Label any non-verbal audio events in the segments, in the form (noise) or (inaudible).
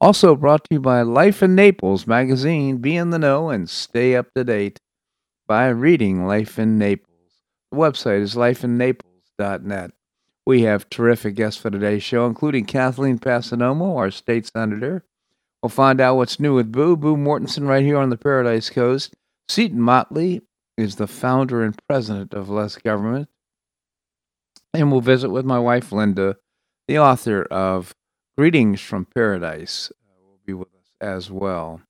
Also brought to you by Life in Naples magazine. Be in the know and stay up to date by reading Life in Naples. The website is lifeinnaples.net. We have terrific guests for today's show, including Kathleen Passidomo, our state senator. We'll find out what's new with Boo. Boo Mortenson right here on the Paradise Coast. Seton Motley is the founder and president of Less Government. And we'll visit with my wife, Linda, the author of Greetings from Paradise uh, will be with us as well.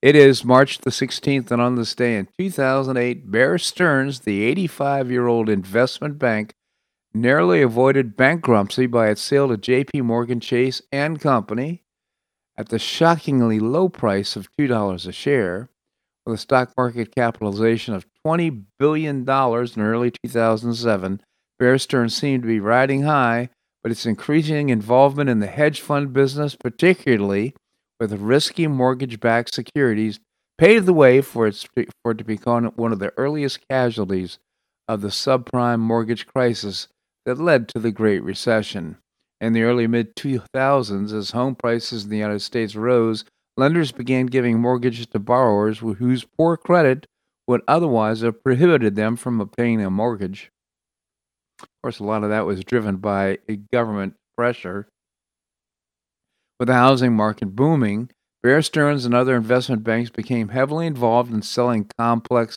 It is March the 16th, and on this day in 2008, Bear Stearns, the 85 year old investment bank, narrowly avoided bankruptcy by its sale to J.P. Morgan Chase and Company at the shockingly low price of $2 a share, with a stock market capitalization of $20 billion in early 2007. Bear Stearns seemed to be riding high but its increasing involvement in the hedge fund business, particularly with risky mortgage backed securities, paved the way for, for it to become one of the earliest casualties of the subprime mortgage crisis that led to the Great Recession. In the early mid 2000s, as home prices in the United States rose, lenders began giving mortgages to borrowers whose poor credit would otherwise have prohibited them from obtaining a mortgage. Of course, a lot of that was driven by government pressure. With the housing market booming, Bear Stearns and other investment banks became heavily involved in selling complex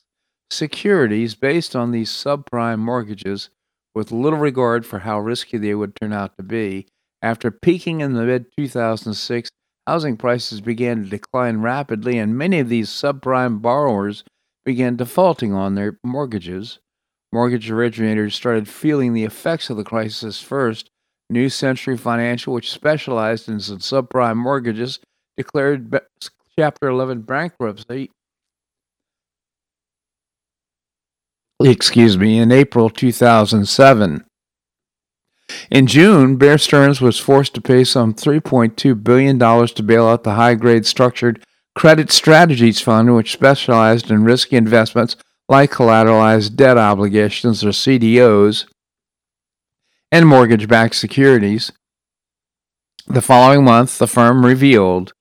securities based on these subprime mortgages with little regard for how risky they would turn out to be. After peaking in the mid 2006, housing prices began to decline rapidly, and many of these subprime borrowers began defaulting on their mortgages. Mortgage originators started feeling the effects of the crisis first. New Century Financial, which specialized in subprime mortgages, declared Chapter 11 bankruptcy. Excuse me, in April 2007. In June, Bear Stearns was forced to pay some $3.2 billion to bail out the high grade structured credit strategies fund, which specialized in risky investments like collateralized debt obligations or CDOs and mortgage backed securities. The following month, the firm revealed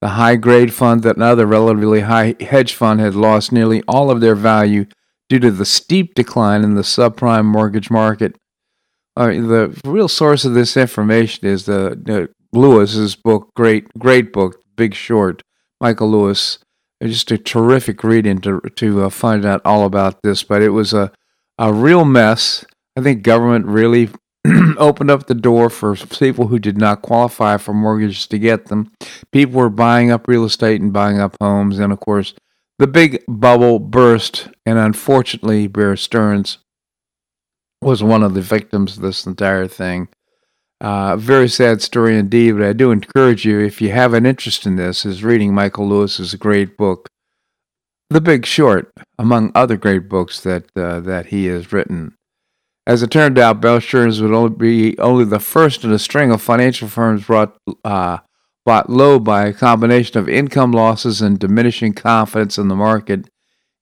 the high grade fund that another relatively high hedge fund had lost nearly all of their value due to the steep decline in the subprime mortgage market. Uh, the real source of this information is the, the Lewis's book, great great book, Big Short. Michael Lewis just a terrific reading to to uh, find out all about this. But it was a a real mess. I think government really (clears throat) opened up the door for people who did not qualify for mortgages to get them. People were buying up real estate and buying up homes, and of course, the big bubble burst. And unfortunately, Bear Stearns was one of the victims of this entire thing. Uh, very sad story indeed, but I do encourage you, if you have an interest in this, is reading Michael Lewis's great book, The Big Short, among other great books that uh, that he has written. As it turned out, Stearns would only be only the first in a string of financial firms brought uh, bought low by a combination of income losses and diminishing confidence in the market.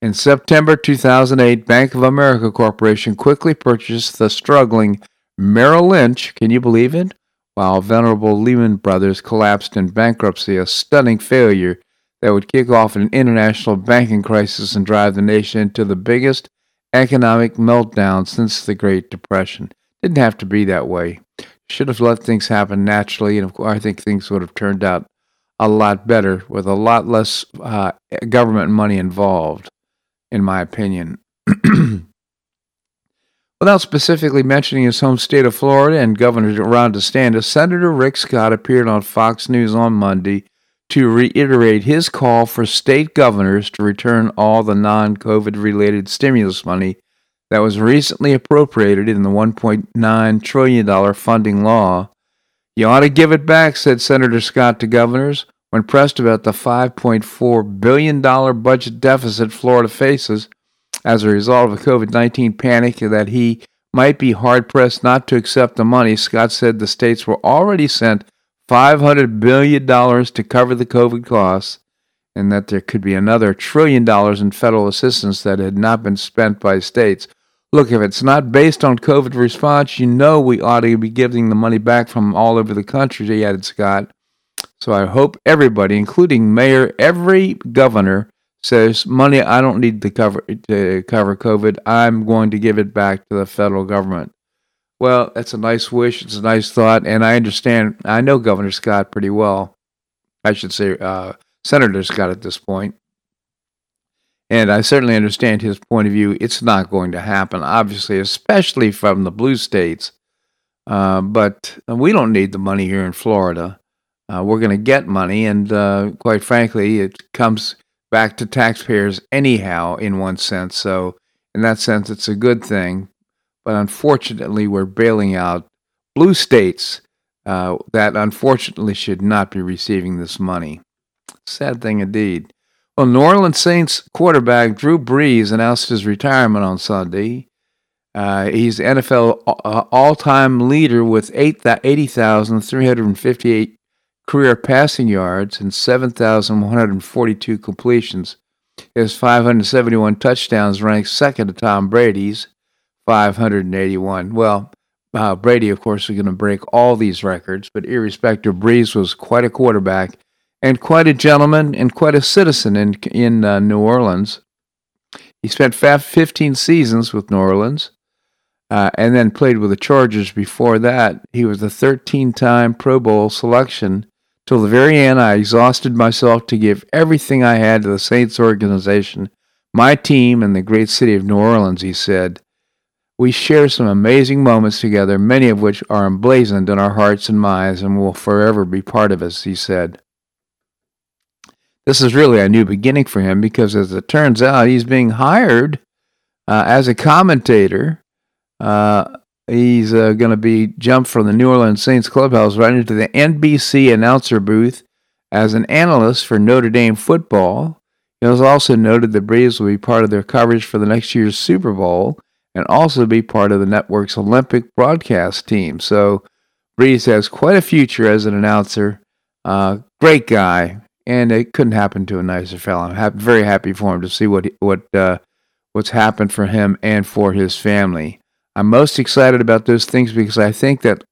In September 2008, Bank of America Corporation quickly purchased the struggling Merrill Lynch, can you believe it? While venerable Lehman Brothers collapsed in bankruptcy, a stunning failure that would kick off an international banking crisis and drive the nation into the biggest economic meltdown since the Great Depression. Didn't have to be that way. Should have let things happen naturally, and of course, I think things would have turned out a lot better with a lot less uh, government money involved, in my opinion. (clears throat) Without specifically mentioning his home state of Florida and Governor Ron DeSantis, Senator Rick Scott appeared on Fox News on Monday to reiterate his call for state governors to return all the non COVID related stimulus money that was recently appropriated in the $1.9 trillion funding law. You ought to give it back, said Senator Scott to governors. When pressed about the $5.4 billion budget deficit Florida faces as a result of a COVID 19 panic that he might be hard pressed not to accept the money, Scott said the states were already sent $500 billion to cover the COVID costs and that there could be another trillion dollars in federal assistance that had not been spent by states. Look, if it's not based on COVID response, you know we ought to be giving the money back from all over the country, he added Scott. So I hope everybody, including mayor, every governor, says money I don't need to cover to cover COVID. I'm going to give it back to the federal government. Well, that's a nice wish. It's a nice thought, and I understand. I know Governor Scott pretty well. I should say uh, Senator Scott at this point. And I certainly understand his point of view. It's not going to happen, obviously, especially from the blue states. Uh, but we don't need the money here in Florida. Uh, we're going to get money, and uh, quite frankly, it comes back to taxpayers anyhow, in one sense. So, in that sense, it's a good thing. But unfortunately, we're bailing out blue states uh, that unfortunately should not be receiving this money. Sad thing indeed. Well, New Orleans Saints quarterback Drew Brees announced his retirement on Sunday. Uh, he's NFL uh, all-time leader with 8, 80,358 career passing yards and 7,142 completions. His 571 touchdowns ranks second to Tom Brady's 581. Well, uh, Brady, of course, is going to break all these records, but irrespective, Brees was quite a quarterback and quite a gentleman and quite a citizen in in uh, New Orleans. He spent 15 seasons with New Orleans, uh, and then played with the Chargers. Before that, he was a 13-time Pro Bowl selection. Till the very end, I exhausted myself to give everything I had to the Saints organization, my team, and the great city of New Orleans. He said. We share some amazing moments together, many of which are emblazoned in our hearts and minds and will forever be part of us, he said. This is really a new beginning for him because, as it turns out, he's being hired uh, as a commentator. Uh, he's uh, going to be jumped from the New Orleans Saints clubhouse right into the NBC announcer booth as an analyst for Notre Dame football. It was also noted that Brees will be part of their coverage for the next year's Super Bowl and also be part of the network's Olympic broadcast team. So Brees has quite a future as an announcer. Uh, great guy and it couldn't happen to a nicer fellow. I'm ha- very happy for him to see what what uh, what's happened for him and for his family. I'm most excited about those things because I think that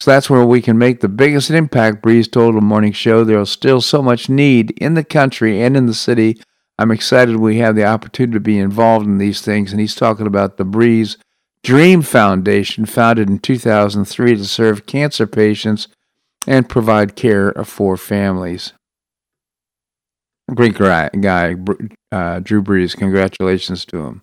so that's where we can make the biggest impact. Brees told the morning show there's still so much need in the country and in the city. I'm excited we have the opportunity to be involved in these things, and he's talking about the Brees Dream Foundation, founded in 2003 to serve cancer patients and provide care for families. Great guy, uh, Drew Brees. Congratulations to him.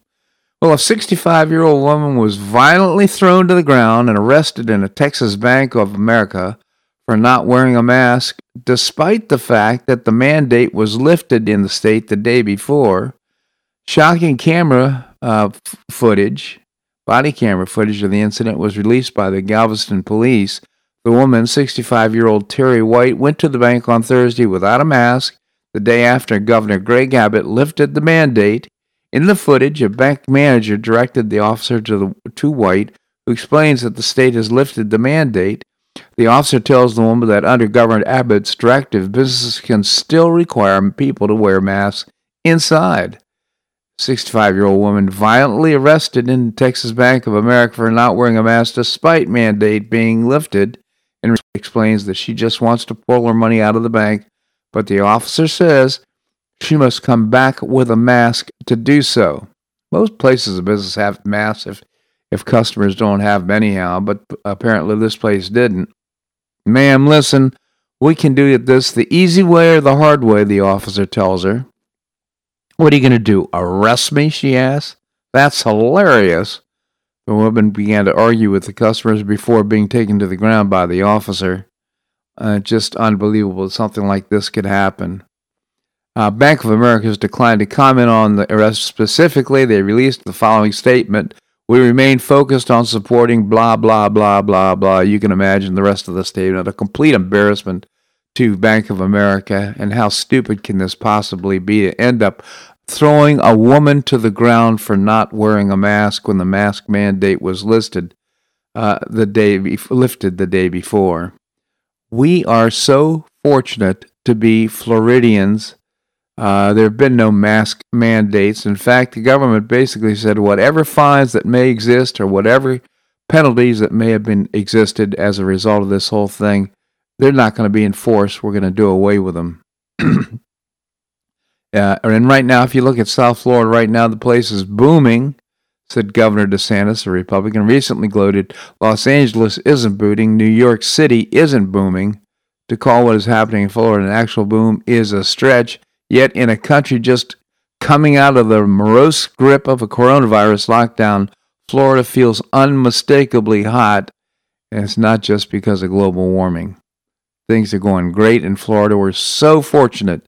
Well, a 65 year old woman was violently thrown to the ground and arrested in a Texas Bank of America for not wearing a mask, despite the fact that the mandate was lifted in the state the day before. Shocking camera uh, f- footage, body camera footage of the incident was released by the Galveston police. The woman, 65 year old Terry White, went to the bank on Thursday without a mask the day after Governor Greg Abbott lifted the mandate. In the footage, a bank manager directed the officer to, the, to White, who explains that the state has lifted the mandate. The officer tells the woman that under Governor Abbott's directive, businesses can still require people to wear masks inside. 65 year old woman violently arrested in Texas Bank of America for not wearing a mask despite mandate being lifted and explains that she just wants to pull her money out of the bank but the officer says she must come back with a mask to do so. Most places of business have masks if, if customers don't have them anyhow, but apparently this place didn't. Ma'am, listen, we can do it this the easy way or the hard way, the officer tells her. What are you going to do? Arrest me? she asks. That's hilarious. The woman began to argue with the customers before being taken to the ground by the officer. Uh, just unbelievable something like this could happen. Uh, Bank of America has declined to comment on the arrest specifically. They released the following statement We remain focused on supporting blah, blah, blah, blah, blah. You can imagine the rest of the statement. A complete embarrassment to Bank of America, and how stupid can this possibly be to end up throwing a woman to the ground for not wearing a mask when the mask mandate was listed uh, the day be- lifted the day before. We are so fortunate to be Floridians. Uh, there have been no mask mandates. In fact, the government basically said whatever fines that may exist or whatever penalties that may have been existed as a result of this whole thing, they're not going to be enforced. We're going to do away with them. (clears throat) uh, and right now, if you look at South Florida, right now the place is booming said Governor DeSantis, a Republican, recently gloated Los Angeles isn't booming, New York City isn't booming. To call what is happening in Florida an actual boom is a stretch, yet, in a country just coming out of the morose grip of a coronavirus lockdown, Florida feels unmistakably hot, and it's not just because of global warming. Things are going great in Florida. We're so fortunate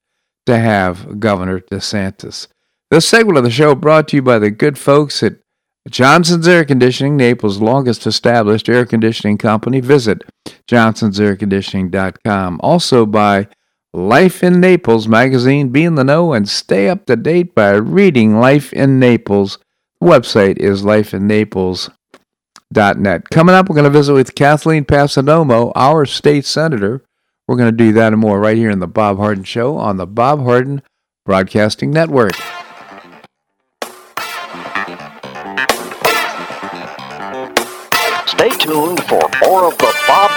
to have Governor DeSantis. This segment of the show brought to you by the good folks at Johnson's Air Conditioning, Naples' longest established air conditioning company. Visit johnsonsairconditioning.com. Also by Life in Naples magazine. Be in the know and stay up to date by reading Life in Naples. The website is lifeinnaples.net. Coming up, we're going to visit with Kathleen Passidomo, our state senator. We're going to do that and more right here in the Bob Harden Show on the Bob Harden Broadcasting Network. Stay tuned for more of the Bob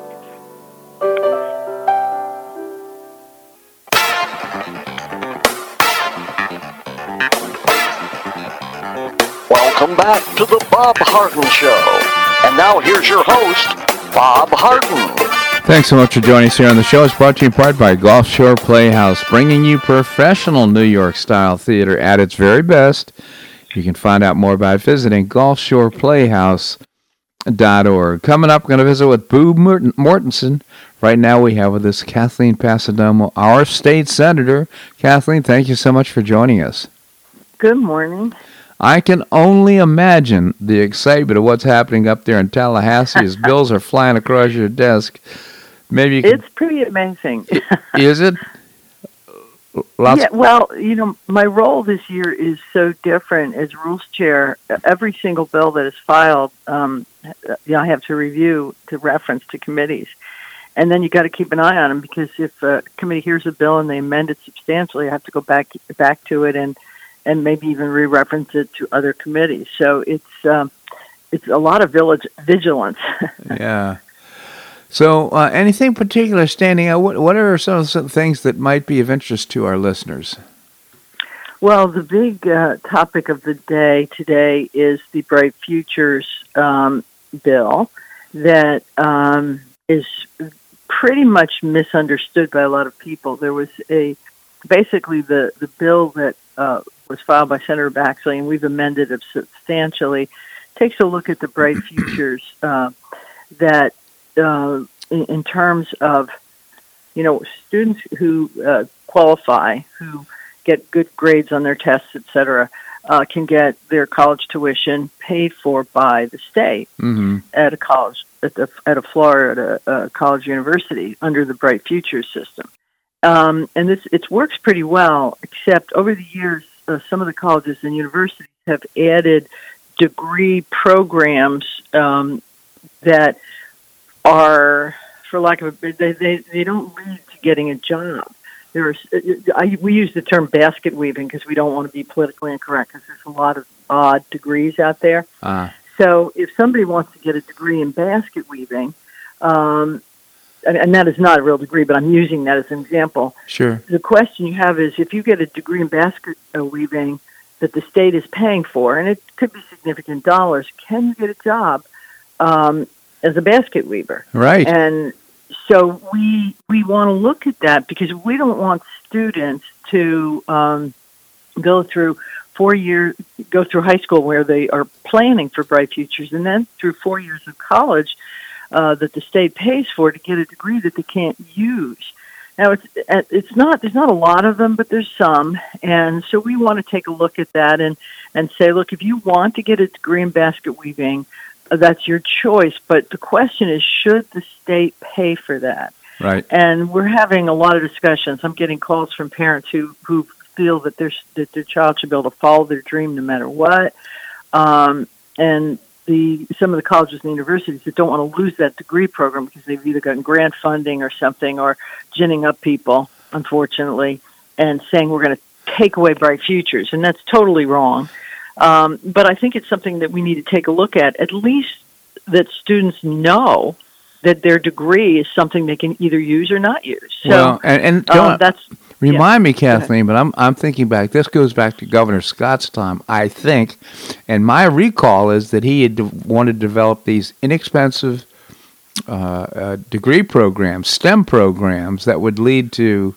Back to the Bob Harden Show. And now here's your host, Bob Harden. Thanks so much for joining us here on the show. It's brought to you in part by Gulf Shore Playhouse, bringing you professional New York style theater at its very best. You can find out more about it visiting gulfshoreplayhouse.org. Coming up, we're going to visit with Boo Mortenson. Right now, we have with us Kathleen Passidomo, our state senator. Kathleen, thank you so much for joining us. Good morning. I can only imagine the excitement of what's happening up there in Tallahassee as (laughs) bills are flying across your desk. Maybe you it's pretty amazing. is it? Lots yeah, well, you know, my role this year is so different as rules chair. Every single bill that is filed, um, you know, I have to review to reference to committees, and then you got to keep an eye on them because if a committee hears a bill and they amend it substantially, I have to go back back to it and and maybe even re-reference it to other committees. So it's um, it's a lot of village vigilance. (laughs) yeah. So, uh, anything particular standing out? What, what are some of the things that might be of interest to our listeners? Well, the big uh, topic of the day today is the Bright Futures um, bill that um, is pretty much misunderstood by a lot of people. There was a basically the the bill that uh, was filed by Senator Baxley, and we've amended it substantially. Takes a look at the Bright (clears throat) Futures uh, that uh, in, in, terms of you know students who uh, qualify, who get good grades on their tests, et cetera, uh, can get their college tuition paid for by the state mm-hmm. at a college at, the, at a Florida uh, college university under the Bright Futures system. Um, and this it works pretty well, except over the years, uh, some of the colleges and universities have added degree programs um, that are, for lack of a, they, they, they don't lead to getting a job. There's, I, we use the term basket weaving because we don't want to be politically incorrect because there's a lot of odd degrees out there. Uh-huh. So if somebody wants to get a degree in basket weaving, um, and, that is not a real degree, but I'm using that as an example. Sure. The question you have is if you get a degree in basket weaving that the state is paying for, and it could be significant dollars, can you get a job um, as a basket weaver? Right. And so we we want to look at that because we don't want students to um, go through four years, go through high school where they are planning for bright futures, and then through four years of college uh, that the state pays for to get a degree that they can't use. Now it's it's not there's not a lot of them, but there's some, and so we want to take a look at that and and say, look, if you want to get a degree in basket weaving, uh, that's your choice. But the question is, should the state pay for that? Right. And we're having a lot of discussions. I'm getting calls from parents who who feel that their that their child should be able to follow their dream no matter what. Um, and the some of the colleges and universities that don't want to lose that degree program because they've either gotten grant funding or something or ginning up people, unfortunately, and saying we're going to take away bright futures, and that's totally wrong. Um, but I think it's something that we need to take a look at. At least that students know that their degree is something they can either use or not use. So well, and, and um, that's Remind yeah. me, Kathleen, but I'm I'm thinking back. This goes back to Governor Scott's time, I think, and my recall is that he had wanted to develop these inexpensive uh, uh, degree programs, STEM programs that would lead to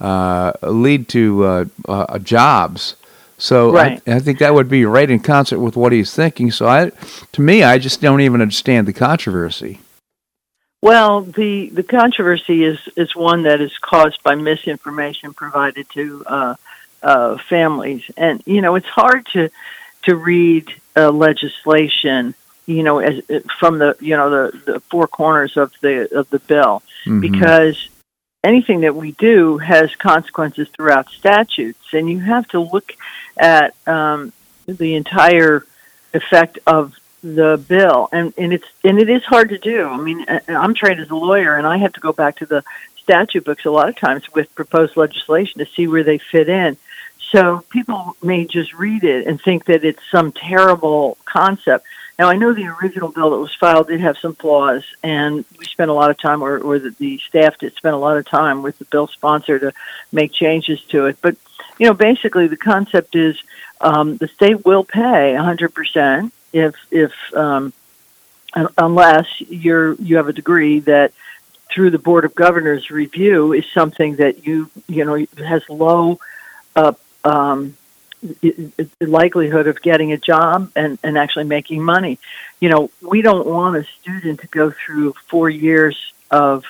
uh, lead to uh, uh, jobs. So right. I, I, think that would be right in concert with what he's thinking. So I, to me, I just don't even understand the controversy. Well, the the controversy is is one that is caused by misinformation provided to uh, uh, families, and you know it's hard to to read uh, legislation, you know, as from the you know the, the four corners of the of the bill, mm-hmm. because anything that we do has consequences throughout statutes, and you have to look at um, the entire effect of the bill, and and it's and it is hard to do. I mean, I'm trained as a lawyer, and I have to go back to the statute books a lot of times with proposed legislation to see where they fit in. So people may just read it and think that it's some terrible concept. Now, I know the original bill that was filed did have some flaws, and we spent a lot of time, or, or the, the staff did spend a lot of time with the bill sponsor to make changes to it. But, you know, basically the concept is um, the state will pay 100% if if um, unless you're you have a degree that through the board of governors review is something that you you know has low uh, um, likelihood of getting a job and, and actually making money. You know, we don't want a student to go through four years of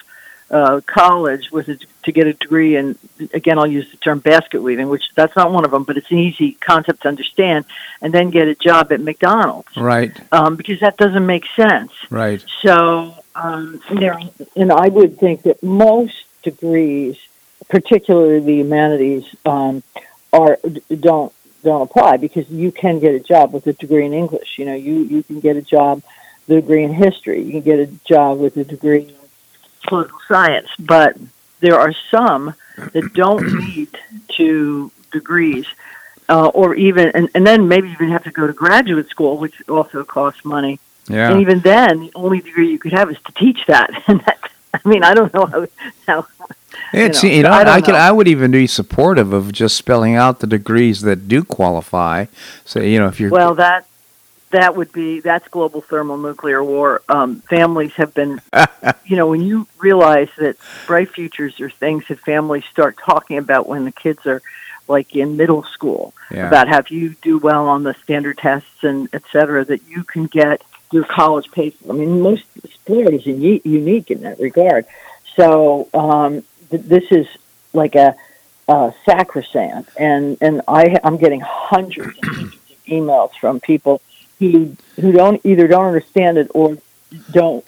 uh, college with a, to get a degree and again I'll use the term basket weaving which that's not one of them but it's an easy concept to understand and then get a job at McDonald's. Right. Um, because that doesn't make sense. Right. So um, there and I would think that most degrees particularly the humanities um, are don't don't apply because you can get a job with a degree in English. You know you you can get a job the degree in history. You can get a job with a degree political science, but there are some that don't (clears throat) need to degrees. uh, or even and, and then maybe even have to go to graduate school, which also costs money. Yeah. And even then, the only degree you could have is to teach that. (laughs) And that, I mean, I don't know how. how it's, you know, you know, I, I, can, I would even be supportive of just spelling out the degrees that do qualify. So you know, if you're well, that that would be that's global thermonuclear war. Um, families have been, (laughs) you know, when you realize that bright futures are things that families start talking about when the kids are like in middle school yeah. about how if you do well on the standard tests and et cetera, that you can get your college paid. I mean, most Florida is unique in that regard. So um, th- this is like a, a sacrosanct, and and I I'm getting hundreds and hundreds of emails from people who who don't either don't understand it or don't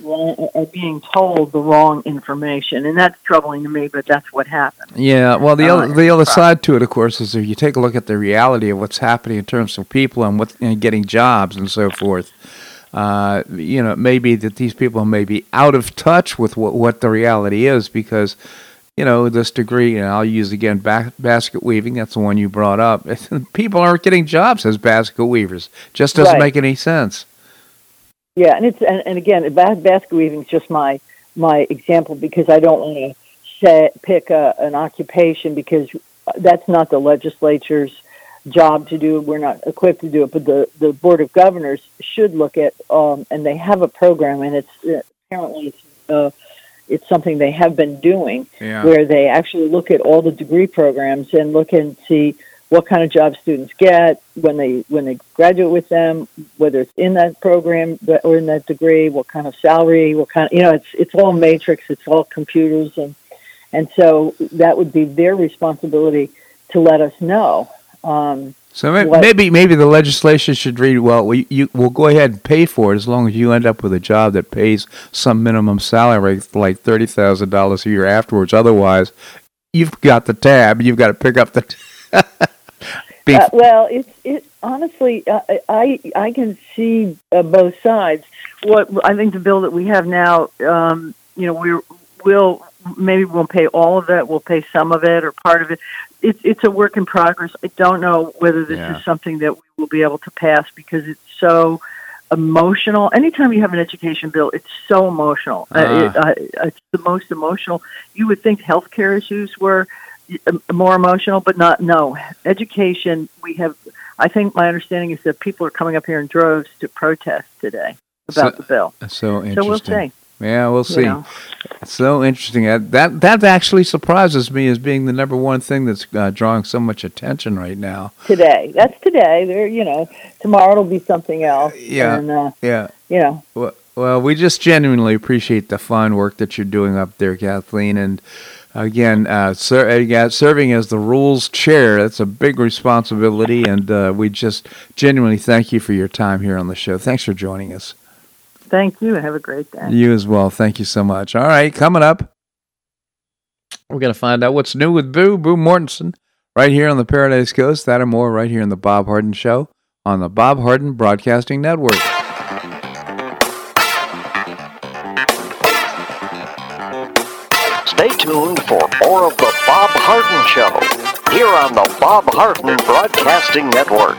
are being told the wrong information, and that's troubling to me. But that's what happened. Yeah, well, the uh, other the other side to it, of course, is if you take a look at the reality of what's happening in terms of people and what and getting jobs and so forth. Uh, you know, maybe that these people may be out of touch with what what the reality is because you know, this degree, and I'll use again ba- basket weaving. That's the one you brought up. (laughs) People aren't getting jobs as basket weavers. Just doesn't right. make any sense. Yeah, and it's and, and again, basket weaving is just my my example because I don't want to pick a, an occupation because that's not the legislature's job to do. We're not equipped to do it, but the the board of governors should look at um, and they have a program, and it's uh, apparently it's. Uh, it's something they have been doing yeah. where they actually look at all the degree programs and look and see what kind of jobs students get when they when they graduate with them whether it's in that program or in that degree what kind of salary what kind of you know it's it's all matrix it's all computers and and so that would be their responsibility to let us know um, so maybe maybe the legislation should read well. We you will go ahead and pay for it as long as you end up with a job that pays some minimum salary, like thirty thousand dollars a year afterwards. Otherwise, you've got the tab. You've got to pick up the. (laughs) uh, well, it's it honestly. Uh, I I can see uh, both sides. What I think the bill that we have now, um, you know, we will maybe we won't pay all of it. We'll pay some of it or part of it it's it's a work in progress. I don't know whether this yeah. is something that we will be able to pass because it's so emotional. Anytime you have an education bill, it's so emotional. Uh, uh it, uh, it's the most emotional. You would think healthcare issues were uh, more emotional, but not. No, education. We have. I think my understanding is that people are coming up here in droves to protest today about so, the bill. So interesting. So we'll see. Yeah, we'll see. You know. So interesting. That that actually surprises me as being the number one thing that's uh, drawing so much attention right now. Today, that's today. There, you know, tomorrow it'll be something else. Yeah, and, uh, yeah. You know. Well, well, we just genuinely appreciate the fine work that you're doing up there, Kathleen, and again, uh, ser- uh, serving as the rules chair, that's a big responsibility, and uh, we just genuinely thank you for your time here on the show. Thanks for joining us. Thank you. Have a great day. You as well. Thank you so much. All right, coming up, we're going to find out what's new with Boo, Boo Mortenson, right here on the Paradise Coast. That and more right here in the Bob Harden Show on the Bob Harden Broadcasting Network. Stay tuned for more of the Bob Harden Show here on the Bob Harden Broadcasting Network.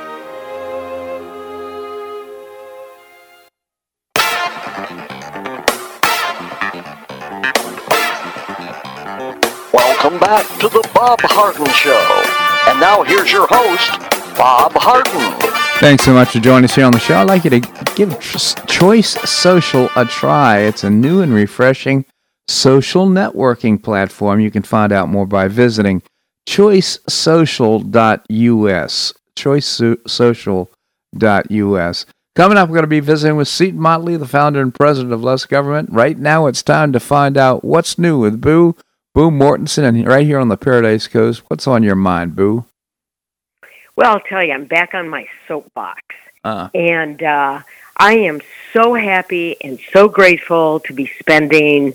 Back to the Bob Harden Show. And now here's your host, Bob Harden. Thanks so much for joining us here on the show. I'd like you to give Choice Social a try. It's a new and refreshing social networking platform. You can find out more by visiting choicesocial.us. Choicesocial.us. Coming up, we're going to be visiting with Seton Motley, the founder and president of Less Government. Right now, it's time to find out what's new with Boo, Boo Mortenson, and right here on the Paradise Coast. What's on your mind, Boo? Well, I'll tell you, I'm back on my soapbox. Uh. And uh, I am so happy and so grateful to be spending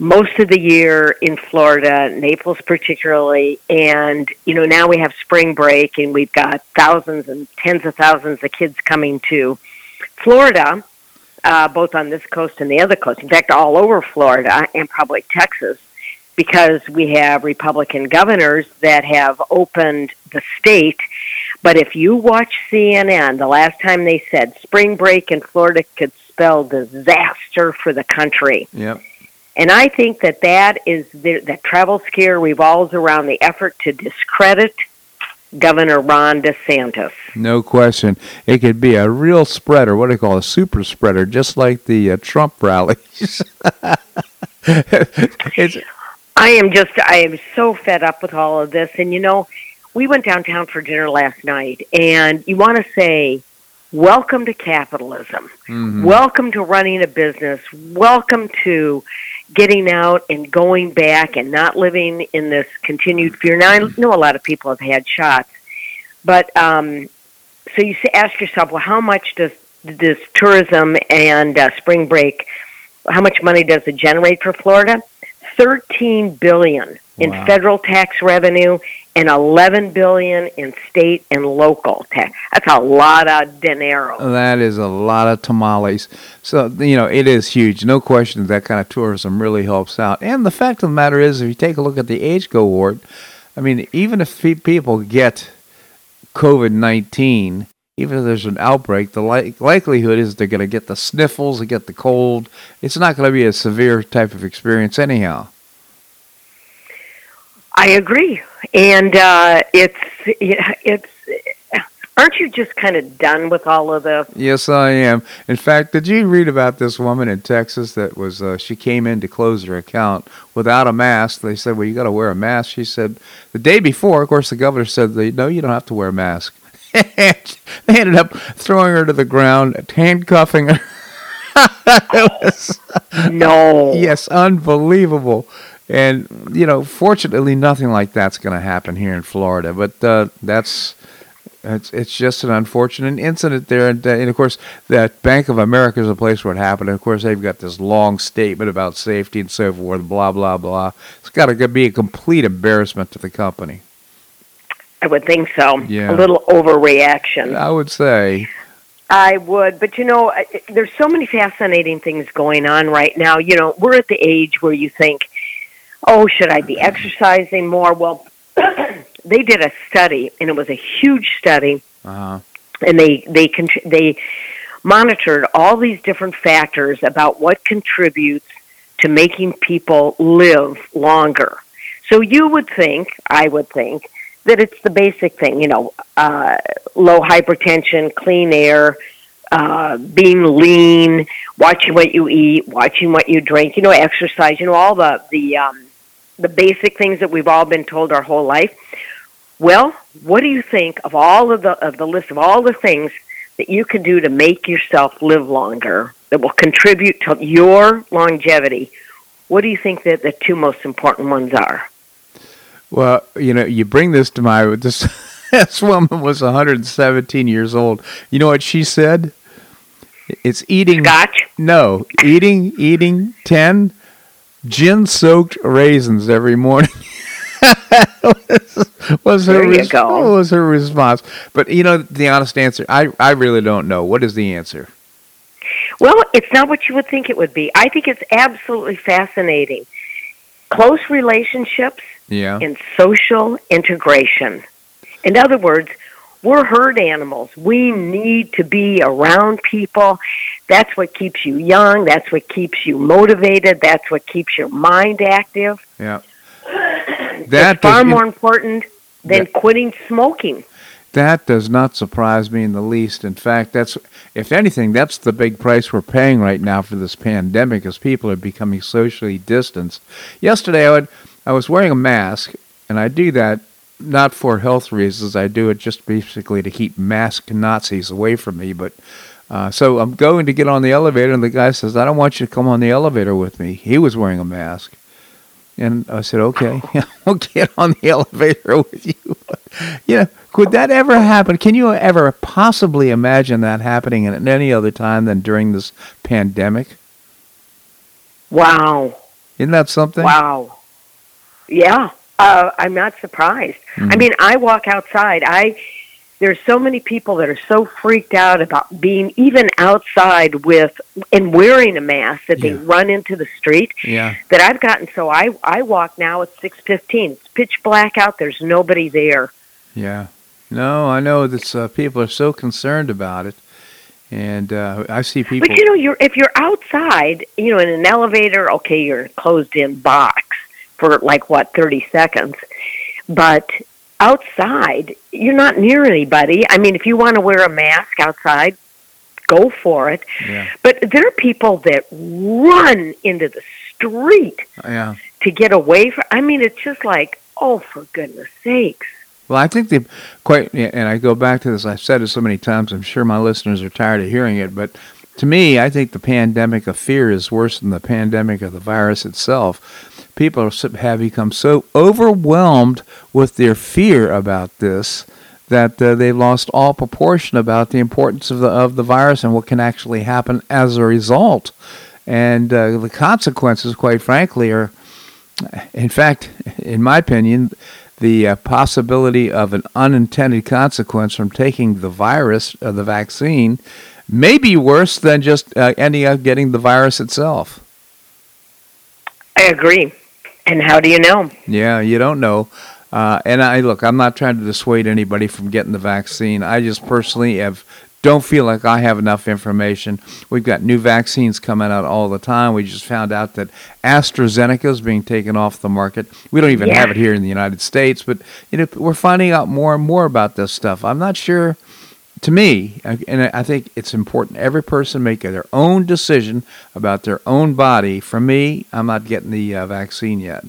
most of the year in Florida, Naples particularly, and you know now we have spring break and we've got thousands and tens of thousands of kids coming to Florida, uh, both on this coast and the other coast. In fact, all over Florida and probably Texas, because we have Republican governors that have opened the state. But if you watch CNN, the last time they said spring break in Florida could spell disaster for the country. Yep and I think that that is the, that travel scare revolves around the effort to discredit Governor Ron DeSantis. No question. It could be a real spreader, what do you call a super spreader, just like the uh, Trump rallies. (laughs) I am just, I am so fed up with all of this. And, you know, we went downtown for dinner last night, and you want to say, welcome to capitalism. Mm-hmm. Welcome to running a business. Welcome to getting out and going back and not living in this continued fear. Now, I know a lot of people have had shots, but um, so you ask yourself, well, how much does this tourism and uh, spring break? How much money does it generate for Florida? Thirteen billion in wow. federal tax revenue and 11 billion in state and local tax. That's a lot of dinero. That is a lot of tamales. So, you know, it is huge. No question that kind of tourism really helps out. And the fact of the matter is, if you take a look at the age cohort, I mean, even if people get COVID 19, even if there's an outbreak, the li- likelihood is they're going to get the sniffles, they get the cold. It's not going to be a severe type of experience, anyhow. I agree, and uh, it's it's. Aren't you just kind of done with all of this? Yes, I am. In fact, did you read about this woman in Texas that was uh, she came in to close her account without a mask? They said, "Well, you got to wear a mask." She said, "The day before, of course, the governor said, no, you don't have to wear a mask." They ended up throwing her to the ground, handcuffing her. (laughs) was, no. Yes, unbelievable. And you know, fortunately, nothing like that's going to happen here in Florida. But uh, that's it's it's just an unfortunate incident there. And, uh, and, of course, that Bank of America is a place where it happened. And of course, they've got this long statement about safety and so forth. Blah blah blah. It's got to be a complete embarrassment to the company. I would think so. Yeah. A little overreaction. I would say. I would, but you know, there's so many fascinating things going on right now. You know, we're at the age where you think oh, should I be exercising more? Well, (clears throat) they did a study, and it was a huge study, uh-huh. and they they they monitored all these different factors about what contributes to making people live longer. So you would think, I would think, that it's the basic thing, you know, uh, low hypertension, clean air, uh, being lean, watching what you eat, watching what you drink, you know, exercise, you know, all the the um, the basic things that we've all been told our whole life. Well, what do you think of all of the of the list of all the things that you can do to make yourself live longer that will contribute to your longevity? What do you think that the two most important ones are? Well, you know, you bring this to my this (laughs) this woman was 117 years old. You know what she said? It's eating scotch. No, eating eating 10 gin soaked raisins every morning. was, (laughs) was her res- was her response? But you know the honest answer. I I really don't know. What is the answer? Well, it's not what you would think it would be. I think it's absolutely fascinating. Close relationships yeah. and social integration. In other words, we're herd animals. We need to be around people. That's what keeps you young. That's what keeps you motivated. That's what keeps your mind active. Yeah. That's far more important than that, quitting smoking. That does not surprise me in the least. In fact, that's if anything, that's the big price we're paying right now for this pandemic, as people are becoming socially distanced. Yesterday, I would I was wearing a mask, and I do that not for health reasons. I do it just basically to keep mask Nazis away from me. But uh, so I'm going to get on the elevator, and the guy says, "I don't want you to come on the elevator with me." He was wearing a mask, and I said, "Okay, (laughs) we'll get on the elevator (laughs) with you." (laughs) yeah, could that ever happen? Can you ever possibly imagine that happening at any other time than during this pandemic? Wow! Isn't that something? Wow! Yeah, uh, I'm not surprised. Mm-hmm. I mean, I walk outside. I there's so many people that are so freaked out about being even outside with and wearing a mask that yeah. they run into the street. Yeah. That I've gotten so I I walk now at six fifteen. It's pitch black out. There's nobody there. Yeah. No, I know that uh, people are so concerned about it, and uh, I see people. But you know, you're if you're outside, you know, in an elevator, okay, you're closed in box for like what thirty seconds, but outside you're not near anybody. I mean, if you want to wear a mask outside, go for it. Yeah. But there are people that run into the street yeah. to get away from. I mean, it's just like, oh, for goodness sakes. Well, I think they quite, and I go back to this. I've said it so many times. I'm sure my listeners are tired of hearing it, but to me, I think the pandemic of fear is worse than the pandemic of the virus itself people have become so overwhelmed with their fear about this that uh, they've lost all proportion about the importance of the of the virus and what can actually happen as a result. And uh, the consequences, quite frankly, are, in fact, in my opinion, the uh, possibility of an unintended consequence from taking the virus, uh, the vaccine, may be worse than just uh, ending up getting the virus itself. I agree. And how do you know? Yeah, you don't know. Uh, and I look, I'm not trying to dissuade anybody from getting the vaccine. I just personally have don't feel like I have enough information. We've got new vaccines coming out all the time. We just found out that AstraZeneca is being taken off the market. We don't even yeah. have it here in the United States, but you know we're finding out more and more about this stuff. I'm not sure to me, and I think it's important every person make their own decision about their own body. For me, I'm not getting the uh, vaccine yet.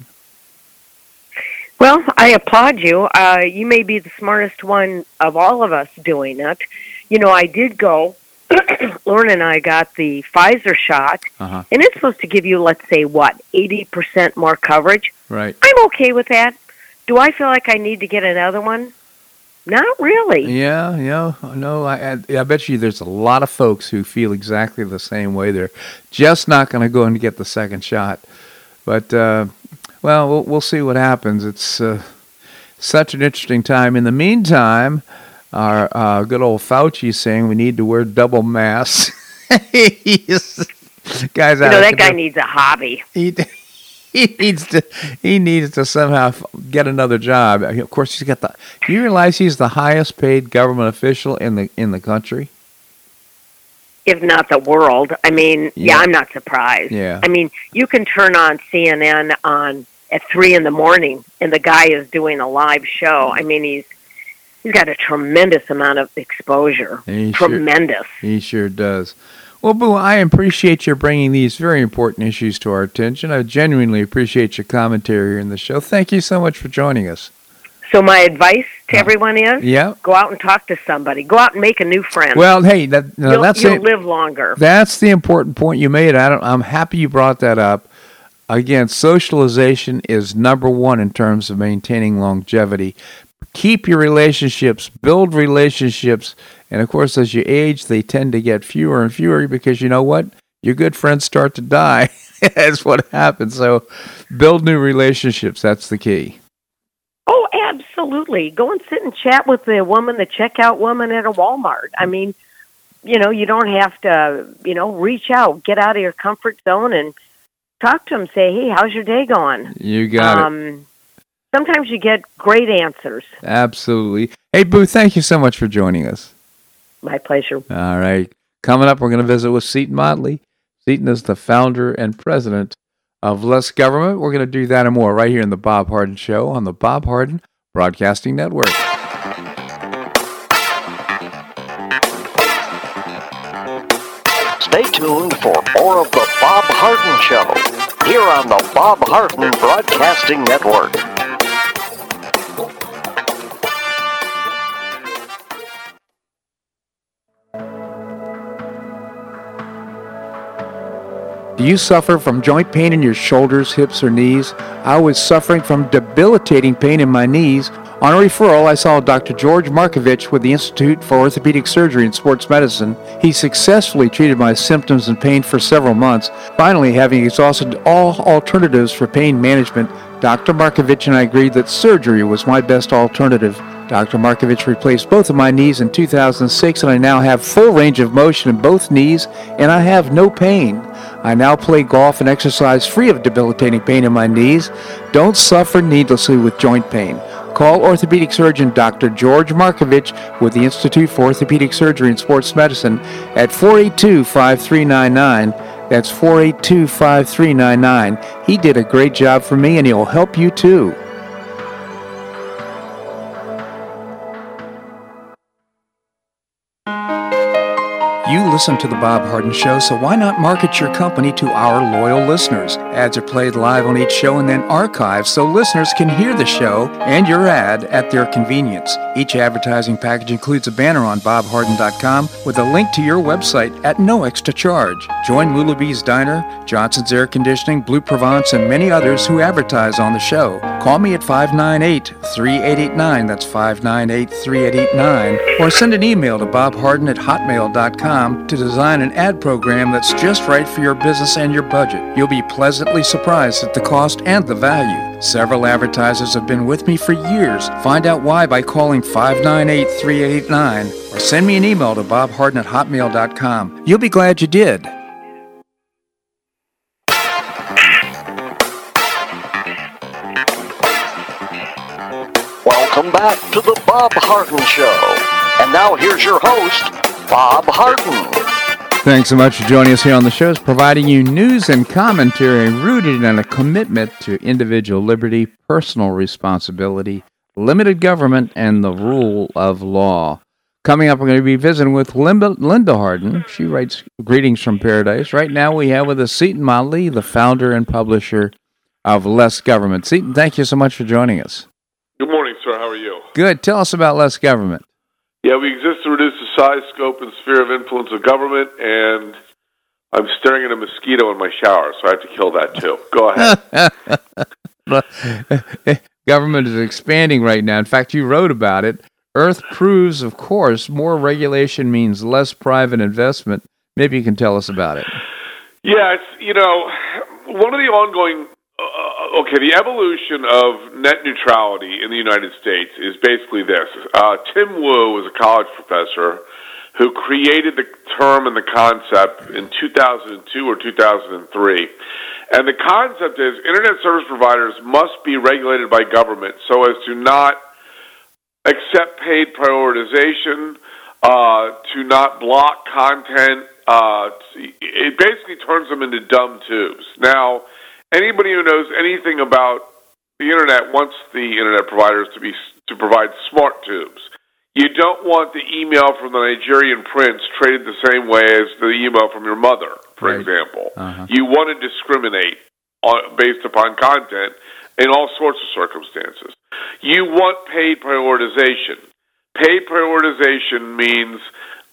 Well, I applaud you. Uh, you may be the smartest one of all of us doing it. You know, I did go. (clears throat) Lauren and I got the Pfizer shot, uh-huh. and it's supposed to give you, let's say, what, 80% more coverage? Right. I'm okay with that. Do I feel like I need to get another one? Not really. Yeah, yeah, no. I, I, I bet you there's a lot of folks who feel exactly the same way. They're just not going to go and get the second shot. But uh, well, well, we'll see what happens. It's uh, such an interesting time. In the meantime, our uh, good old Fauci is saying we need to wear double masks. (laughs) Guys, you know that guy needs a hobby. He, he needs to he needs to somehow get another job. Of course, he's got the. Do you realize he's the highest paid government official in the in the country? If not the world. I mean, yeah, yeah I'm not surprised. Yeah. I mean, you can turn on CNN on at three in the morning, and the guy is doing a live show. I mean, he's he's got a tremendous amount of exposure. He tremendous. Sure, he sure does. Well, Boo, I appreciate your bringing these very important issues to our attention. I genuinely appreciate your commentary here in the show. Thank you so much for joining us. So my advice to everyone is, yeah, go out and talk to somebody. Go out and make a new friend. Well, hey, that, no, you'll, that's you'll live longer. That's the important point you made. I I'm happy you brought that up. Again, socialization is number one in terms of maintaining longevity. Keep your relationships, build relationships, and of course, as you age, they tend to get fewer and fewer because you know what? Your good friends start to die. (laughs) That's what happens. So, build new relationships. That's the key. Oh, absolutely. Go and sit and chat with the woman, the checkout woman at a Walmart. I mean, you know, you don't have to, you know, reach out, get out of your comfort zone and talk to them. Say, hey, how's your day going? You got um, it. Sometimes you get great answers. Absolutely. Hey, Boo, thank you so much for joining us. My pleasure. All right. Coming up, we're going to visit with Seton Motley. Seton is the founder and president of Less Government. We're going to do that and more right here in the Bob Harden Show on the Bob Harden Broadcasting Network. Stay tuned for more of the Bob Harden Show here on the Bob Harden Broadcasting Network. Do you suffer from joint pain in your shoulders, hips, or knees? I was suffering from debilitating pain in my knees. On a referral, I saw Dr. George Markovich with the Institute for Orthopedic Surgery and Sports Medicine. He successfully treated my symptoms and pain for several months. Finally, having exhausted all alternatives for pain management, Dr. Markovich and I agreed that surgery was my best alternative. Dr. Markovich replaced both of my knees in 2006, and I now have full range of motion in both knees, and I have no pain. I now play golf and exercise free of debilitating pain in my knees. Don't suffer needlessly with joint pain. Call orthopedic surgeon Dr. George Markovich with the Institute for Orthopedic Surgery and Sports Medicine at 482 5399. That's 482 5399. He did a great job for me and he'll help you too. You listen to The Bob Harden Show, so why not market your company to our loyal listeners? Ads are played live on each show and then archived so listeners can hear the show and your ad at their convenience. Each advertising package includes a banner on bobharden.com with a link to your website at no extra charge. Join Lulabee's Diner, Johnson's Air Conditioning, Blue Provence, and many others who advertise on the show. Call me at 598 3889, that's 598 3889, or send an email to bobharden at hotmail.com to design an ad program that's just right for your business and your budget. You'll be pleasantly surprised at the cost and the value. Several advertisers have been with me for years. Find out why by calling 598 3889 or send me an email to bobharden at hotmail.com. You'll be glad you did. Welcome back to the Bob Harden Show. And now here's your host, Bob Harden. Thanks so much for joining us here on the show, providing you news and commentary rooted in a commitment to individual liberty, personal responsibility, limited government, and the rule of law. Coming up, we're going to be visiting with Linda, Linda Harden. She writes Greetings from Paradise. Right now, we have with us Seton Motley, the founder and publisher of Less Government. Seton, thank you so much for joining us. Good morning, sir. How are you? Good. Tell us about Less Government. Yeah, we exist to reduce size, scope, and sphere of influence of government, and I'm staring at a mosquito in my shower, so I have to kill that too. Go ahead. (laughs) (laughs) government is expanding right now. In fact, you wrote about it. Earth proves, of course, more regulation means less private investment. Maybe you can tell us about it. Yes, you know, one of the ongoing uh, okay, the evolution of net neutrality in the United States is basically this. Uh, Tim Wu was a college professor who created the term and the concept in 2002 or 2003. And the concept is internet service providers must be regulated by government so as to not accept paid prioritization, uh, to not block content. Uh, it basically turns them into dumb tubes. Now, anybody who knows anything about the internet wants the internet providers to be to provide smart tubes. You don't want the email from the Nigerian prince treated the same way as the email from your mother, for right. example. Uh-huh. You want to discriminate on, based upon content in all sorts of circumstances. You want paid prioritization. Paid prioritization means,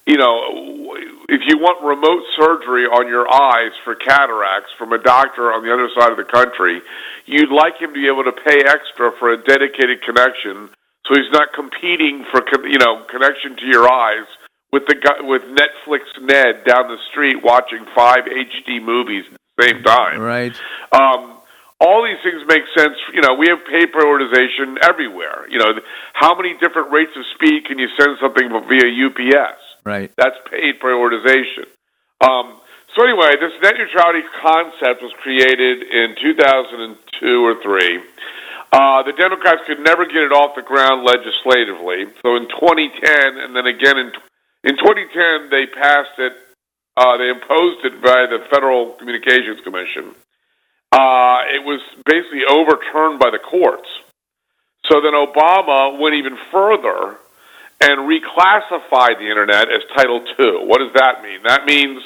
you know, if you want remote surgery on your eyes for cataracts from a doctor on the other side of the country, you'd like him to be able to pay extra for a dedicated connection so he's not competing for, you know, connection to your eyes with the with Netflix Ned down the street watching five HD movies at the same time. Right. Um, all these things make sense. You know, we have paid prioritization everywhere. You know, how many different rates of speed can you send something via UPS? Right. That's paid prioritization. Um, so anyway, this net neutrality concept was created in 2002 or three. Uh, the Democrats could never get it off the ground legislatively. So in 2010, and then again in in 2010, they passed it. Uh, they imposed it by the Federal Communications Commission. Uh, it was basically overturned by the courts. So then Obama went even further and reclassified the internet as Title II. What does that mean? That means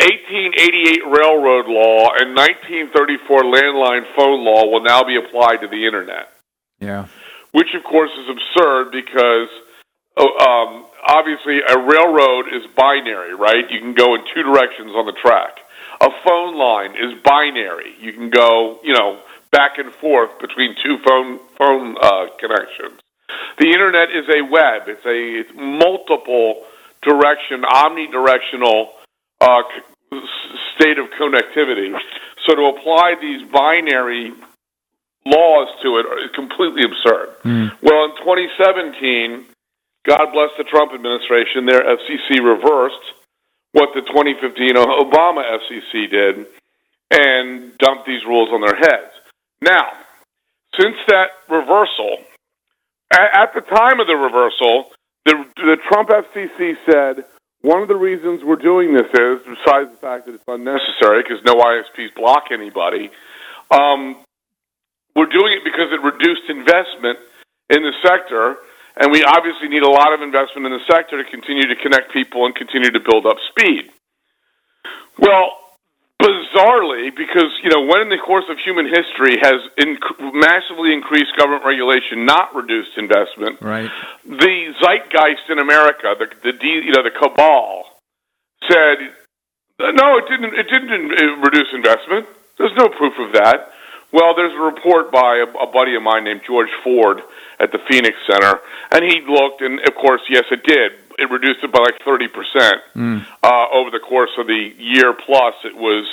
1888 railroad law and 1934 landline phone law will now be applied to the internet. Yeah. Which, of course, is absurd because oh, um, obviously a railroad is binary, right? You can go in two directions on the track. A phone line is binary. You can go, you know, back and forth between two phone phone uh, connections. The internet is a web. It's a it's multiple direction, omnidirectional uh, state of connectivity. So to apply these binary laws to it is completely absurd. Mm. Well, in 2017, God bless the Trump administration, their FCC reversed what the 2015 Obama FCC did and dumped these rules on their heads. Now, since that reversal, at the time of the reversal, the, the Trump FCC said one of the reasons we're doing this is, besides the fact that it's unnecessary because no ISPs block anybody, um, we're doing it because it reduced investment in the sector and we obviously need a lot of investment in the sector to continue to connect people and continue to build up speed. Well, bizarrely, because you know, when in the course of human history has inc- massively increased government regulation, not reduced investment, right? The zeitgeist in America, the the you know the cabal, said, no, it didn't. It didn't reduce investment. There's no proof of that. Well, there's a report by a, a buddy of mine named George Ford at the Phoenix Center, and he looked, and of course, yes, it did. It reduced it by like thirty percent mm. uh, over the course of the year plus it was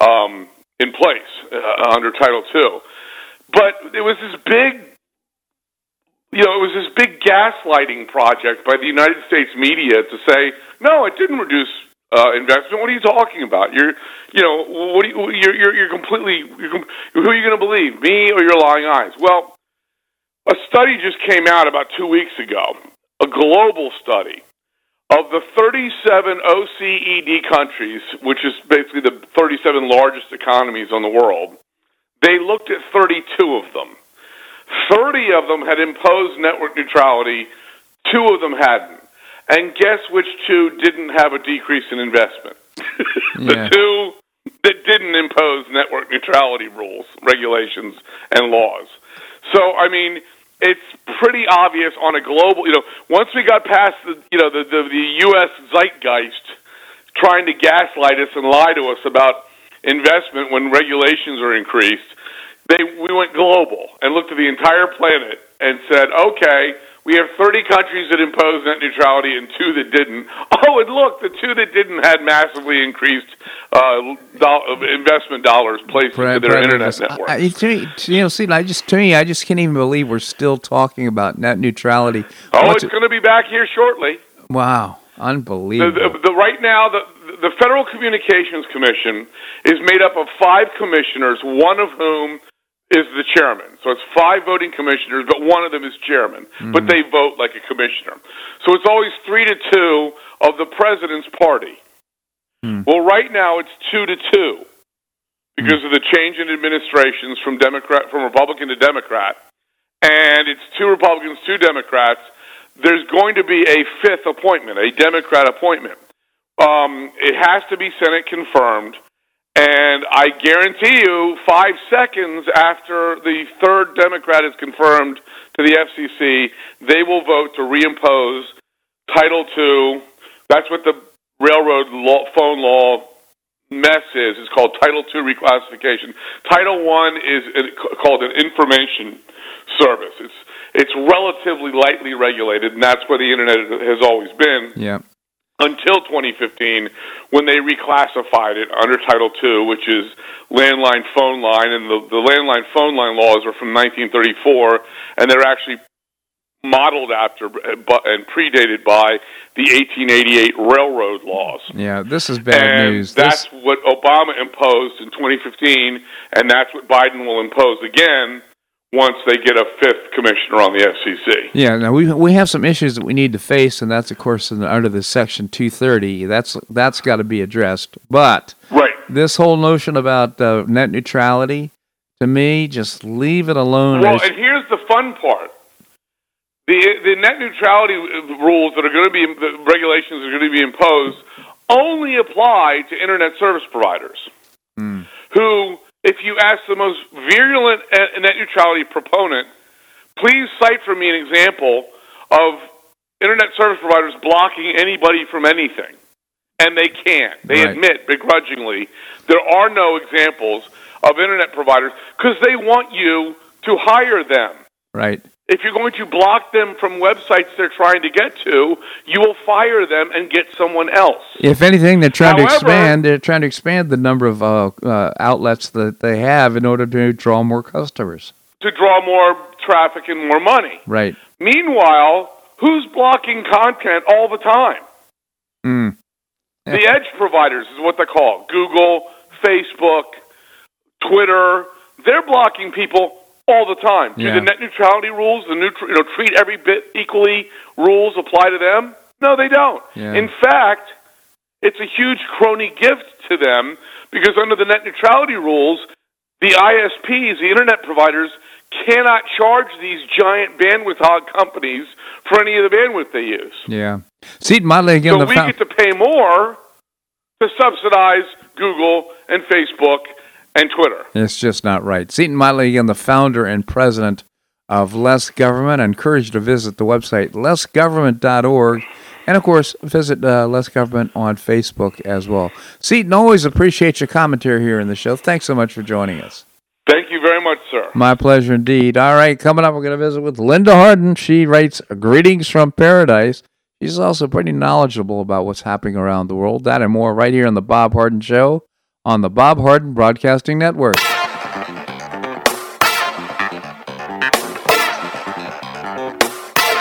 um, in place uh, under Title II. But it was this big, you know, it was this big gaslighting project by the United States media to say, no, it didn't reduce uh, investment. What are you talking about? You're, you know, what are you, you're, you're, you're completely. You're, who are you going to believe, me or your lying eyes? Well, a study just came out about two weeks ago, a global study of the 37 OECD countries, which is basically the 37 largest economies on the world. They looked at 32 of them. 30 of them had imposed network neutrality. Two of them hadn't. And guess which two didn't have a decrease in investment? (laughs) the yeah. two that didn't impose network neutrality rules, regulations, and laws. So, I mean, it's pretty obvious on a global, you know, once we got past the, you know, the, the, the U.S. zeitgeist trying to gaslight us and lie to us about investment when regulations are increased, they, we went global and looked at the entire planet and said, okay, we have 30 countries that imposed net neutrality and two that didn't. (laughs) Oh, and look, the two that didn't had massively increased uh, do- investment dollars placed into their internet network. I, you know, see, I just to me, I just can't even believe we're still talking about net neutrality. Oh, What's it's going to be back here shortly. Wow, unbelievable! The, the, the, right now, the the Federal Communications Commission is made up of five commissioners, one of whom is the chairman. So it's five voting commissioners, but one of them is chairman. Mm-hmm. But they vote like a commissioner. So it's always three to two of the president's party. Mm. Well, right now it's two to two because mm. of the change in administrations from Democrat from Republican to Democrat, and it's two Republicans, two Democrats. There's going to be a fifth appointment, a Democrat appointment. Um, it has to be Senate confirmed And I guarantee you, five seconds after the third Democrat is confirmed to the FCC, they will vote to reimpose Title II. That's what the railroad law, phone law mess is. It's called Title II reclassification. Title I is called an information service. It's it's relatively lightly regulated, and that's where the internet has always been. Yeah. Until 2015, when they reclassified it under Title II, which is landline phone line, and the, the landline phone line laws are from 1934, and they're actually modeled after uh, and predated by the 1888 railroad laws. Yeah, this is bad and news. That's this... what Obama imposed in 2015, and that's what Biden will impose again once they get a fifth commissioner on the FCC. Yeah, now we we have some issues that we need to face, and that's of course the, under the Section 230. That's that's got to be addressed. But right, this whole notion about uh, net neutrality, to me, just leave it alone. Well, and here's the fun part: the the net neutrality rules that are going to be the regulations that are going to be imposed only apply to internet service providers mm. who if you ask the most virulent net neutrality proponent, please cite for me an example of internet service providers blocking anybody from anything. And they can't. They right. admit begrudgingly there are no examples of internet providers because they want you to hire them. Right. If you're going to block them from websites they're trying to get to, you will fire them and get someone else. If anything, they're trying However, to expand. They're trying to expand the number of uh, uh, outlets that they have in order to draw more customers. To draw more traffic and more money. Right. Meanwhile, who's blocking content all the time? Mm. The edge providers is what they call Google, Facebook, Twitter. They're blocking people all the time. Do the net neutrality rules, the neutral, you know, treat every bit equally rules apply to them? No, they don't. Yeah. In fact, it's a huge crony gift to them because under the net neutrality rules, the ISPs, the internet providers, cannot charge these giant bandwidth hog companies for any of the bandwidth they use. Yeah. See, Motley again. So we get to pay more to subsidize Google and Facebook and Twitter. It's just not right. Seton Motley, again, the founder and president of Less Government. I encourage you to visit the website lessgovernment.org. And of course, visit uh, Less Government on Facebook as well. Seton, always appreciate your commentary here in the show. Thanks so much for joining us. Thank you very much, sir. My pleasure indeed. All right, coming up, we're going to visit with Linda Harden. She writes Greetings from Paradise. She's also pretty knowledgeable about what's happening around the world. That and more right here on The Bob Harden Show on the Bob Harden Broadcasting Network.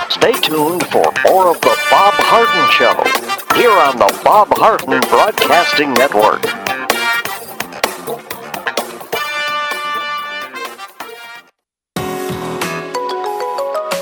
Stay tuned for more of the Bob Harden Show here on the Bob Harden Broadcasting Network.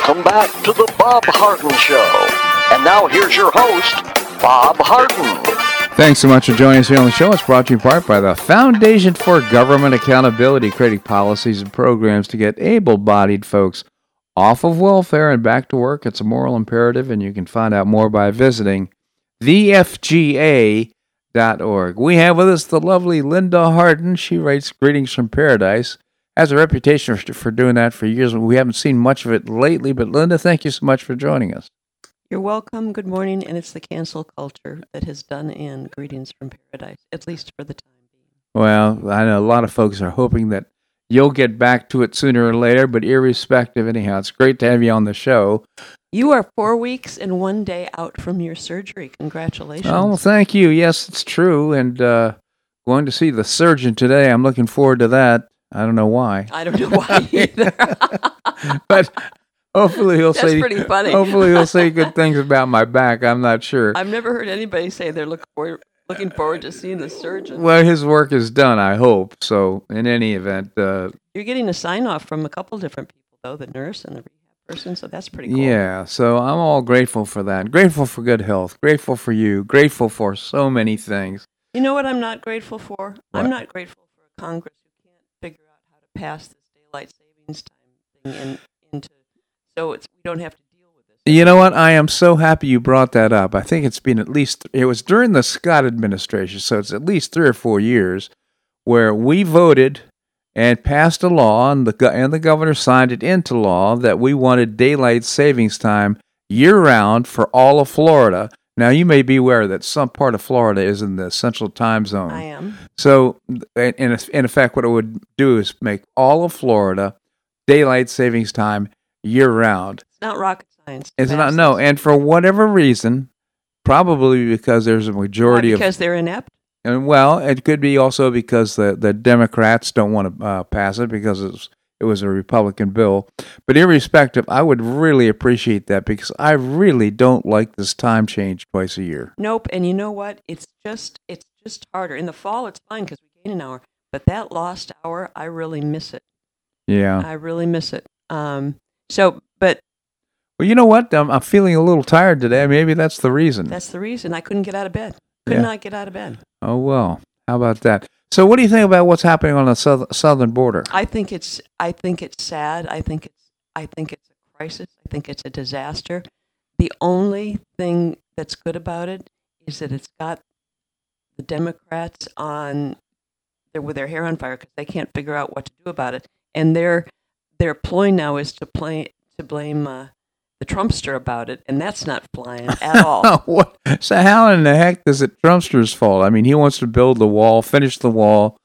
Welcome back to the Bob Harden Show. And now here's your host, Bob Harden. Thanks so much for joining us here on the show. It's brought to you in part by the Foundation for Government Accountability, creating policies and programs to get able bodied folks off of welfare and back to work. It's a moral imperative, and you can find out more by visiting thefga.org. We have with us the lovely Linda Harden. She writes Greetings from Paradise. Has a reputation for doing that for years. We haven't seen much of it lately, but Linda, thank you so much for joining us. You're welcome. Good morning. And it's the cancel culture that has done in Greetings from Paradise, at least for the time being. Well, I know a lot of folks are hoping that you'll get back to it sooner or later, but irrespective, anyhow, it's great to have you on the show. You are four weeks and one day out from your surgery. Congratulations. Oh, thank you. Yes, it's true. And uh, going to see the surgeon today. I'm looking forward to that. I don't know why. I don't know why (laughs) either. but Hopefully he'll That's say. pretty funny. Hopefully he'll say good things about my back. I'm not sure. I've never heard anybody say they're looking forward, looking forward to seeing the surgeon. Well, his work is done. I hope so. In any event, uh, You're getting a sign off from a couple different people, though the nurse and the rehab person. So that's pretty cool. yeah. So I'm all grateful for that. Grateful for good health. Grateful for you. Grateful for so many things. You know what I'm not grateful for? What? I'm not grateful for a Congress this daylight savings time thing in, into so it's we don't have to deal with this. You know what? I am so happy you brought that up. I think it's been at least it was during the Scott administration, so it's at least three or four years where we voted and passed a law, and the and the governor signed it into law that we wanted daylight savings time year round for all of Florida. Now you may be aware that some part of Florida is in the Central Time Zone. I am. So, in in effect, what it would do is make all of Florida daylight savings time year round. It's not rocket science. It's not no, and for whatever reason, probably because there's a majority because they're inept. and well, it could be also because the the Democrats don't want to uh, pass it because it's it was a Republican bill. But irrespective, I would really appreciate that because I really don't like this time change twice a year. Nope. And you know what? It's just it's just harder. In the fall, it's fine because we gain an hour. But that lost hour, I really miss it. Yeah. I really miss it. Um. So, but Well, you know what? I'm, I'm feeling a little tired today. Maybe that's the reason. that's the reason I couldn't get out of bed. Could Yeah. not get out of bed. oh well. How about that? So, what do you think about what's happening on the south, southern border? I think it's I think it's sad. I think it's I think it's a crisis. I think it's a disaster. The only thing that's good about it is that it's got the Democrats on with their hair on fire because they can't figure out what to do about it. And their their ploy now is to play to blame uh, the Trumpster about it, and that's not flying (laughs) at all. (laughs) what? So how in the heck is it Trumpster's fault? I mean, he wants to build the wall, finish the wall.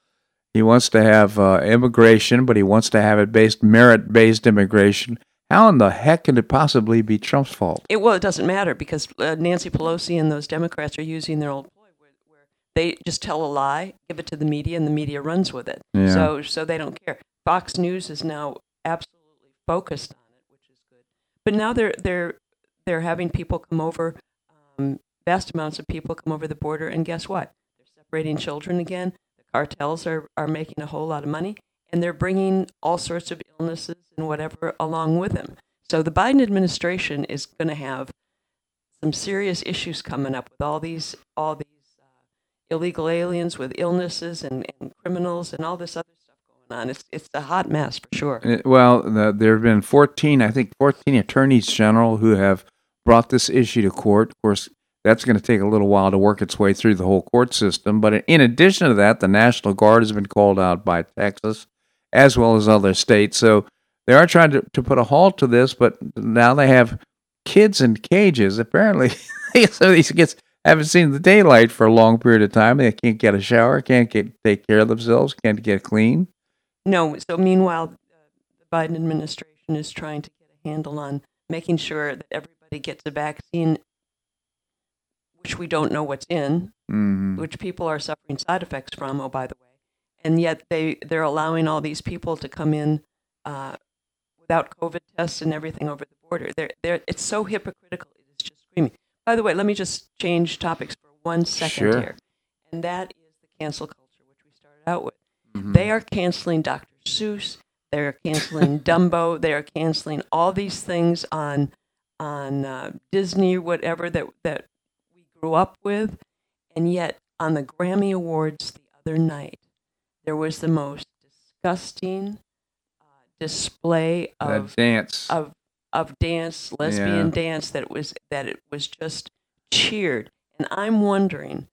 He wants to have uh, immigration, but he wants to have it based merit-based immigration. How in the heck can it possibly be Trump's fault? It, well, it doesn't matter because uh, Nancy Pelosi and those Democrats are using their old ploy where, where they just tell a lie, give it to the media, and the media runs with it. Yeah. So, so they don't care. Fox News is now absolutely focused on it, which is good. But now they're they're they're having people come over, um, vast amounts of people come over the border, and guess what? They're separating children again. The cartels are are making a whole lot of money, and they're bringing all sorts of illnesses and whatever along with them. So the Biden administration is going to have some serious issues coming up with all these all these uh, illegal aliens with illnesses and, and criminals and all this other on. It's it's a hot mess for sure. Uh, Well, the, there have been 14, I think 14 attorneys general who have brought this issue to court. Of course, that's going to take a little while to work its way through the whole court system. But in addition to that, the National Guard has been called out by Texas as well as other states. So they are trying to, to put a halt to this, but now they have kids in cages. Apparently, (laughs) so these kids haven't seen the daylight for a long period of time. They can't get a shower, can't get take care of themselves, can't get clean. No. So meanwhile, uh, the Biden administration is trying to get a handle on making sure that everybody gets a vaccine, which we don't know what's in, mm-hmm. which people are suffering side effects from. Oh, by the way, and yet they they're allowing all these people to come in uh, without COVID tests and everything over the border. They're, they're, it's so hypocritical. It is just screaming. By the way, let me just change topics for one second sure. here, and that is the cancel culture, which we started out with. They are canceling Dr. Seuss. They're canceling (laughs) Dumbo. They are canceling all these things on on uh, Disney, whatever that that we grew up with, and yet on the Grammy Awards the other night, there was the most disgusting uh, display of that dance of of dance, lesbian yeah. dance that was that it was just cheered. And I'm wondering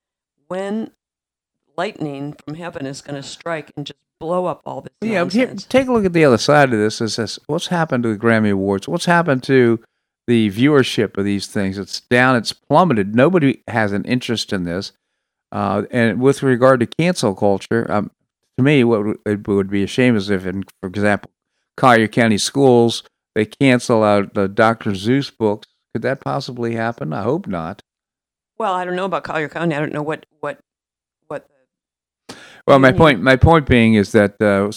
when lightning from heaven is going to strike and just blow up all this. Yeah, here, take a look at the other side of this. Is this what's happened to the Grammy Awards? What's happened to the viewership of these things? It's down. It's plummeted. Nobody has an interest in this. Uh, and with regard to cancel culture, um, to me, what it would be a shame is if, in, for example, Collier County schools they cancel out the Dr. Seuss books. Could that possibly happen? I hope not. Well, I don't know about Collier County. I don't know what what. Well, my point my point being is that uh,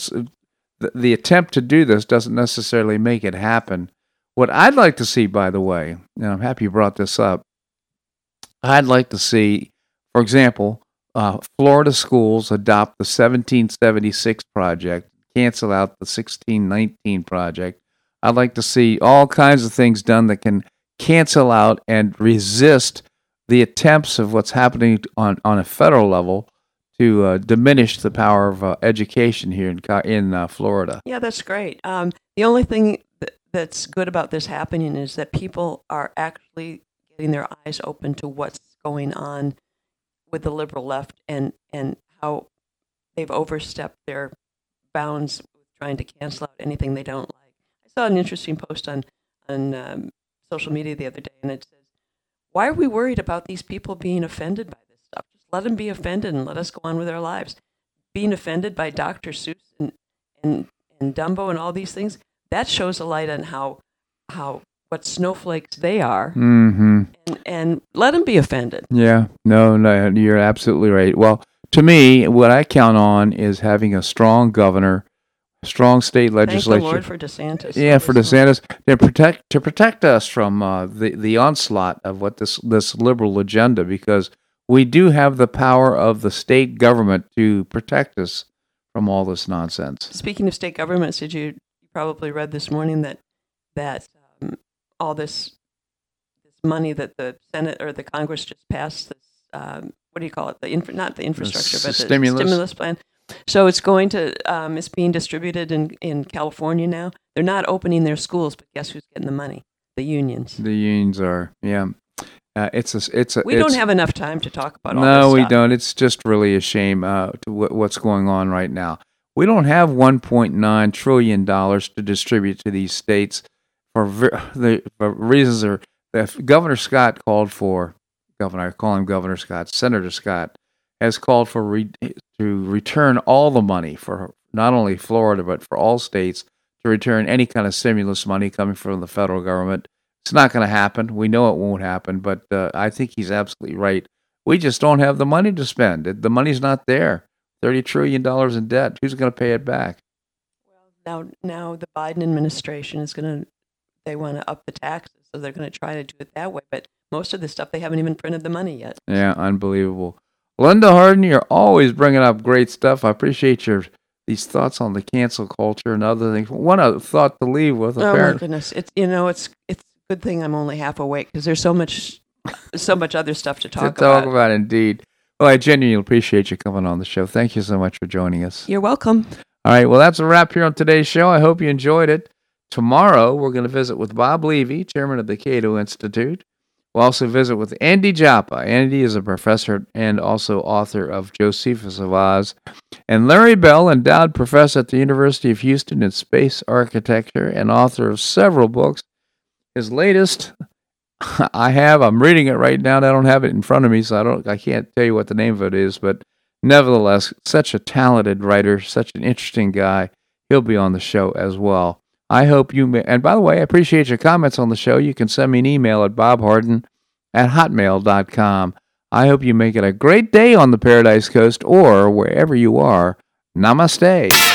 the, the attempt to do this doesn't necessarily make it happen. What I'd like to see, by the way, and I'm happy you brought this up. I'd like to see, for example, uh, Florida schools adopt the 1776 project, cancel out the 1619 project. I'd like to see all kinds of things done that can cancel out and resist the attempts of what's happening on, on a federal level to uh, diminish the power of uh, education here in in uh, Florida. Yeah, that's great. Um, the only thing that's good about this happening is that people are actually getting their eyes open to what's going on with the liberal left and and how they've overstepped their bounds trying to cancel out anything they don't like. I saw an interesting post on on um, social media the other day, and it says, "Why are we worried about these people being offended by let them be offended and let us go on with our lives." Being offended by Dr. Seuss and and and Dumbo and all these things that shows a light on how how what snowflakes they are, mm-hmm. and, and let them be offended. Yeah, no, no, you're absolutely right. Well, to me, what I count on is having a strong governor, strong state legislature. Thank the Lord for DeSantis. Yeah, for DeSantis to protect to protect us from uh, the the onslaught of what this this liberal agenda, because we do have the power of the state government to protect us from all this nonsense. Speaking of state governments, did you you probably read this morning that that all this this money that the Senate or the Congress just passed. This um, what do you call it? The infra- not the infrastructure, the but the stimulus. stimulus plan. So it's going to um, it's being distributed in in California now. They're not opening their schools, but guess who's getting the money? The unions. The unions are, yeah. Uh, it's a, it's a. We it's, don't have enough time to talk about. All no, we don't. It's just really a shame uh, to w- what's going on right now. We don't have 1.9 trillion dollars to distribute to these states for the for reasons are that Governor Scott called for Governor I call him Governor Scott Senator Scott has called for re, to return all the money for not only Florida but for all states to return any kind of stimulus money coming from the federal government. It's not going to happen. We know it won't happen, but uh, I think he's absolutely right. We just don't have the money to spend. The money's not there. Thirty trillion dollars in debt. Who's going to pay it back? Well, now now the Biden administration is going to they want to up the taxes, so they're going to try to do it that way. But most of the stuff they haven't even printed the money yet. Yeah, unbelievable. Linda Harden, you're always bringing up great stuff. I appreciate your these thoughts on the cancel culture and other things. One other thought to leave with. Oh my goodness! It's you know it's it's good thing I'm only half awake because there's so much so much other stuff to talk to about. talk about indeed. Well, I genuinely appreciate you coming on the show. Thank you so much for joining us. You're welcome. All right. Well, that's a wrap here on today's show. I hope you enjoyed it. Tomorrow, we're going to visit with Bob Levy, chairman of the Cato Institute. We'll also visit with Andy Joppa. Andy is a professor and also author of Josephus of Oz. And Larry Bell, endowed professor at the University of Houston in space architecture and author of several books. His latest, (laughs) I have, I'm reading it right now, and I don't have it in front of me, so I don't, I can't tell you what the name of it is, but nevertheless, such a talented writer, such an interesting guy. He'll be on the show as well. I hope you may. And by the way, I appreciate your comments on the show. You can send me an email at bobharden at hotmail.com. I hope you make it a great day on the Paradise Coast or wherever you are. Namaste.